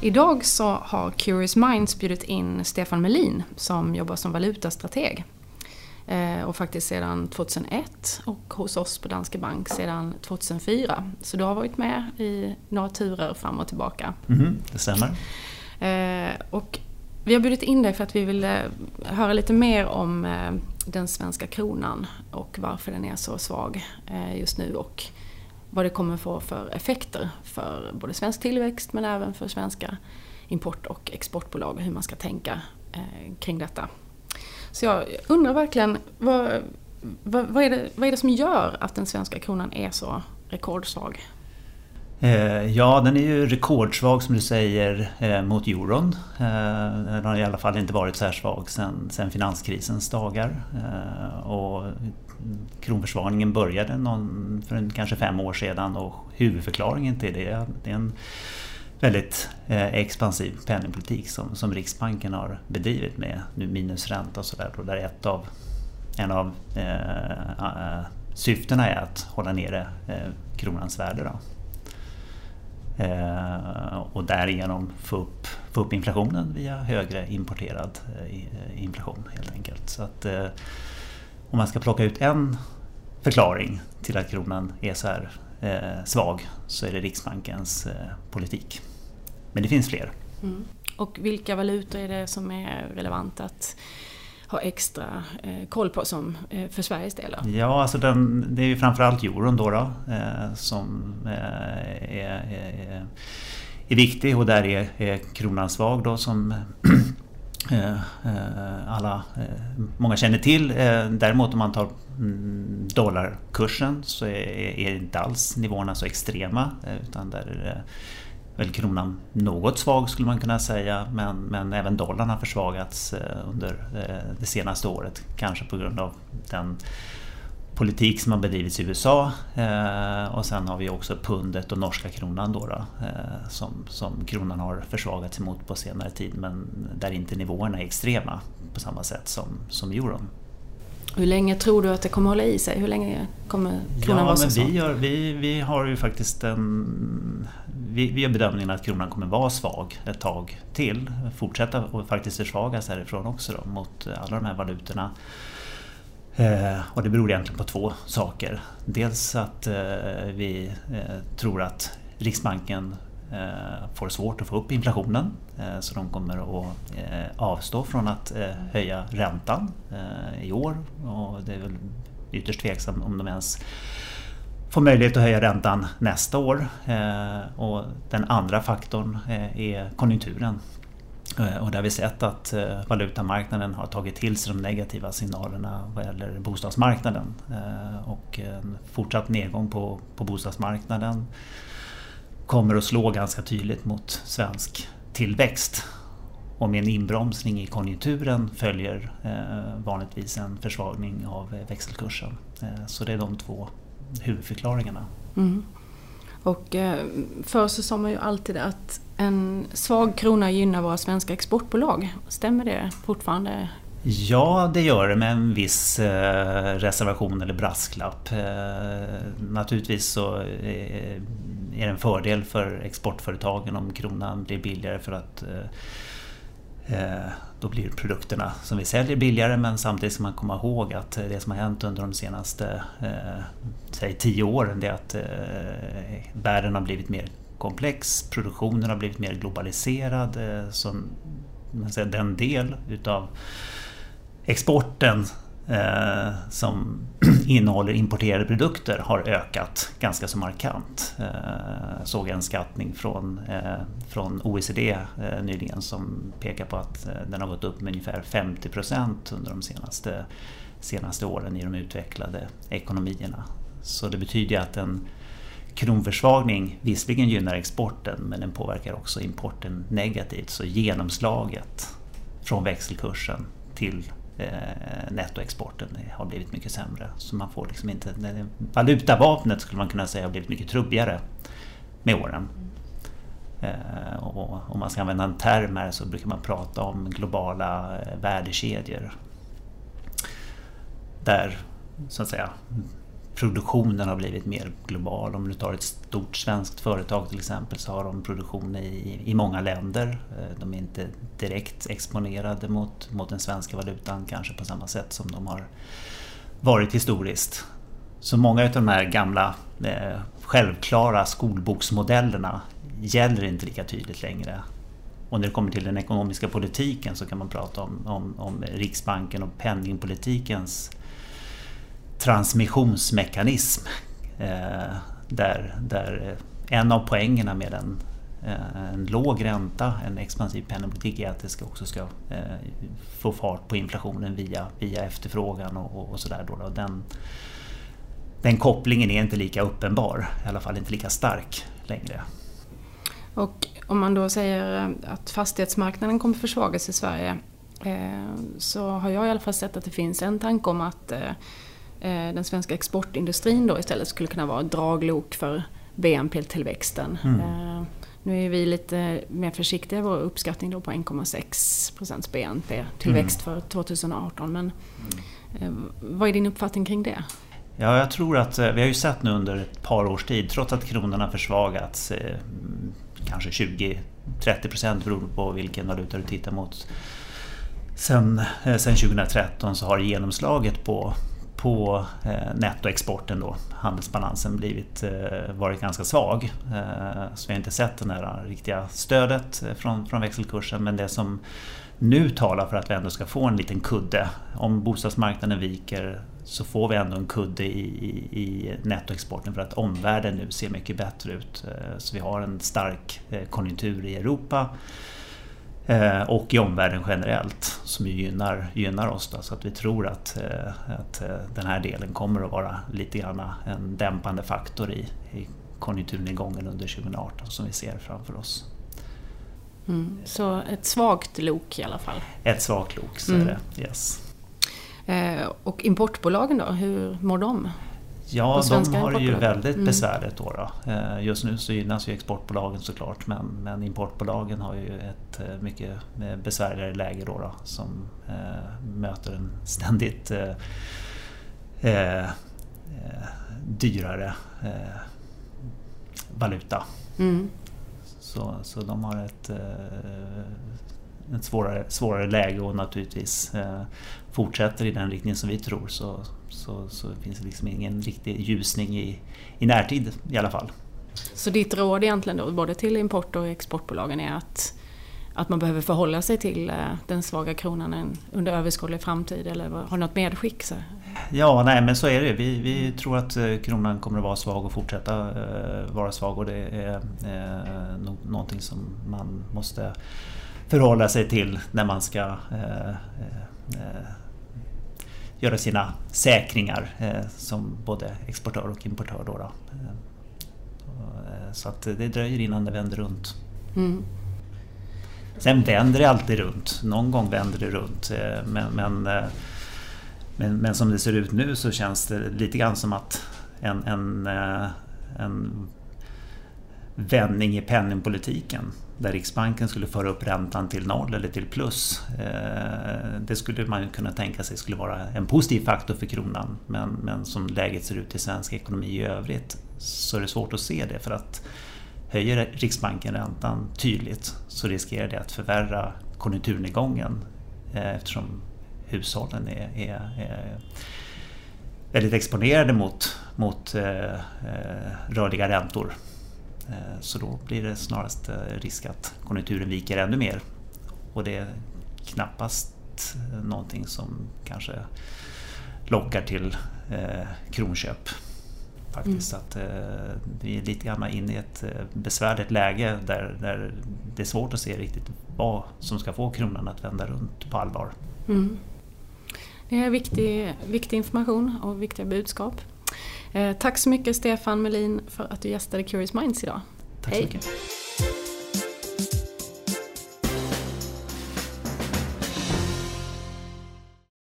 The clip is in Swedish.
Idag så har Curious Minds bjudit in Stefan Melin som jobbar som valutastrateg. Eh, och faktiskt sedan 2001 och hos oss på Danske Bank sedan 2004. Så du har varit med i några turer fram och tillbaka. Mm, det stämmer. Eh, och vi har bjudit in dig för att vi vill höra lite mer om eh, den svenska kronan och varför den är så svag just nu och vad det kommer få för effekter för både svensk tillväxt men även för svenska import och exportbolag och hur man ska tänka eh, kring detta. Så jag undrar verkligen, vad, vad, vad, är det, vad är det som gör att den svenska kronan är så rekordsvag? Eh, ja, den är ju rekordsvag som du säger eh, mot euron. Den har i alla fall inte varit så här svag sedan, sedan finanskrisens dagar. Och kronförsvagningen började någon, för en, kanske fem år sedan och huvudförklaringen till det, det är en väldigt eh, expansiv penningpolitik som, som Riksbanken har bedrivit med nu minusränta och sådär. Där ett av, en av eh, eh, syftena är att hålla nere eh, kronans värde. Då. Eh, och därigenom få upp, få upp inflationen via högre importerad eh, eh inflation helt enkelt. Så att, eh, om man ska plocka ut en förklaring till att kronan är så här eh, svag så är det Riksbankens eh, politik. Men det finns fler. Mm. Och vilka valutor är det som är relevanta att ha extra eh, koll på som, eh, för Sveriges del? Då? Ja, alltså den, det är ju framförallt euron då, då eh, som är, är, är, viktig och där är, är kronan svag då som Eh, eh, alla, eh, många känner till. Däremot om man tar mm, dollarkursen så är, är inte alls nivåerna så extrema utan där är det väl kronan något svag skulle man kunna säga men, men även dollarn har försvagats under det senaste året. Kanske på grund av den politik som har bedrivits i USA eh, och sen har vi också pundet och norska kronan då, då som, som kronan har försvagats emot på senare tid men där inte nivåerna är extrema på samma sätt som, som euron. Hur länge tror du att det kommer hålla i sig? Hur länge kommer kronan ja, vara så vi, gör, vi, vi har ju faktiskt en... Vi, vi gör bedömningen att kronan kommer vara svag ett tag till. Fortsätta och faktiskt försvagas härifrån också då, mot alla de här valutorna. Eh, och det beror egentligen på två saker. Dels att eh, vi eh, tror att Riksbanken Eh, får svårt att få upp inflationen eh, så de kommer att eh, avstå från att eh, höja räntan eh, i år och det är väl ytterst tveksamt om de ens får möjlighet att höja räntan nästa år. Eh, och den andra faktorn är konjunkturen. Eh, och där vi sett att eh, valutamarknaden har tagit till sig de negativa signalerna vad gäller bostadsmarknaden. Eh, och en fortsatt nedgång på, på bostadsmarknaden kommer att slå ganska tydligt mot svensk tillväxt. Och med en inbromsning i konjunkturen följer vanligtvis en försvagning av växelkursen. Så det är de två huvudförklaringarna. Mm. Och eh, för oss sa man ju alltid att en svag krona gynnar våra svenska exportbolag. Stämmer det fortfarande? Ja, det gör det med en viss eh, reservation eller brasklapp. Eh, naturligtvis så är det en fördel för exportföretagen om kronan blir billigare för att Eh, då blir produkterna som vi säljer billigare men samtidigt ska man komma ihåg att det som har hänt under de senaste eh, säg tio åren det är att eh, världen har blivit mer komplex, produktionen har blivit mer globaliserad. Eh, som, den del utav exporten eh, som innehåller importerade produkter har ökat ganska så markant. Eh, såg en skattning från, eh, från OECD eh, nyligen som pekar på att eh, den har gått upp med ungefär 50 procent under de senaste, senaste åren i de utvecklade ekonomierna. Så det betyder att en kronförsvagning visserligen gynnar exporten men den påverkar också importen negativt. Så genomslaget från växelkursen till Eh, nettoexporten har blivit mycket sämre. Så man får liksom inte... Valutavapnet skulle man kunna säga har blivit mycket trubbigare med åren. Eh, och om man ska använda en term här så brukar man prata om globala eh, värdekedjor. Där så att säga produktionen har blivit mer global. Om du tar ett stort svenskt företag till exempel så har de produktion i, i många länder. Eh, de är inte direkt exponerade mot, mot den svenska valutan kanske på samma sätt som de har varit historiskt. Så många av de här gamla eh, självklara skolboksmodellerna gäller inte lika tydligt längre. Och när det kommer till den ekonomiska politiken så kan man prata om, om, om Riksbanken och penningpolitikens transmissionsmekanism. Eh, där, där en av poängerna med en, eh, en låg ränta, en expansiv penningpolitik är att det ska också ska eh, få fart på inflationen via, via efterfrågan och, och sådär. Den, den kopplingen är inte lika uppenbar, i alla fall inte lika stark längre. Och om man då säger att fastighetsmarknaden kommer försvagas i Sverige så har jag i alla fall sett att det finns en tanke om att den svenska exportindustrin då istället skulle kunna vara draglok för BNP-tillväxten. Mm. Eh, nu är vi lite mer försiktiga i vår uppskattning då på 1,6% BNP-tillväxt mm. för 2018. Men mm. Eh, vad är din uppfattning kring det? Ja, jag tror att vi har ju sett nu under ett par års tid, trots att kronan har försvagats kanske 20-30 procent beroende på vilken valuta du tittar mot. Sen, sen 2013 så har genomslaget på på eh, nettoexporten då, handelsbalansen, blivit, eh, varit ganska svag. Eh, så vi har inte sett det där riktiga stödet från, från växelkursen men det som nu talar för att vi ändå ska få en liten kudde. Om bostadsmarknaden viker så får vi ändå en kudde i, i, i nettoexporten för att omvärlden nu ser mycket bättre ut. Så vi har en stark konjunktur i Europa och i omvärlden generellt som gynnar, gynnar oss. Då, så att vi tror att, eh, att eh, den här delen kommer att vara lite grann en dämpande faktor i, i konjunkturnedgången under 2018 som vi ser framför oss. Mm, så ett svagt lok i alla fall? Ett svagt lok, så mm. är det. Yes. och importbolagen då, hur mår de? Ja, de har det ju väldigt mm. besvärligt då, då, eh, Just nu så gynnas ju exportbolagen såklart men, men importbolagen har ju ett eh, mycket eh, besvärligare läge då, då som eh, möter en ständigt eh, eh, dyrare valuta. Mm. Så, så de har ett, ett svårare, svårare läge och naturligtvis fortsätter i den riktning som vi tror så, så, så finns det liksom ingen riktig ljusning i, i närtid i alla fall. Så ditt råd egentligen då, både till import och exportbolagen är att, att man behöver förhålla sig till eh, den svaga kronan under överskådlig framtid eller har du något medskick? Så? Ja, nej men så är det. Vi, vi tror att eh, kronan kommer att vara svag och fortsätta uh, vara svag och det är no någonting som man måste förhålla sig till när man ska uh, göra sina säkringar eh, som både exportör och importör. Då, då. Eh, eh, så att det dröjer innan det vänder runt. Mm. Sen vänder det alltid runt. Någon gång vänder det runt. Men, men, men, men, som det ser ut nu så känns det lite grann som att en, en, en vändning i penningpolitiken där Riksbanken skulle föra upp räntan till noll eller till plus. Eh, det skulle man kunna tänka sig skulle vara en positiv faktor för kronan. Men, men som läget ser ut i svensk ekonomi i övrigt så är det svårt att se det för att höjer Riksbanken räntan tydligt så riskerar det att förvärra konjunkturnedgången eh, eftersom hushållen är, är, är väldigt exponerade mot, mot eh, eh rörliga räntor. Eh, så då blir det snarast eh, risk att konjunkturen viker ännu mer. Och det är knappast eh, någonting som kanske lockar till kronköp. Faktiskt mm. att vi är lite grann inne i ett besvärligt läge där, där det är svårt att se riktigt vad som ska få kronan att vända runt på allvar. Mm. Det är viktig, viktig information och viktiga budskap. Eh, tack så mycket Stefan Melin för att du gästade Curious Minds idag. Tack så mycket.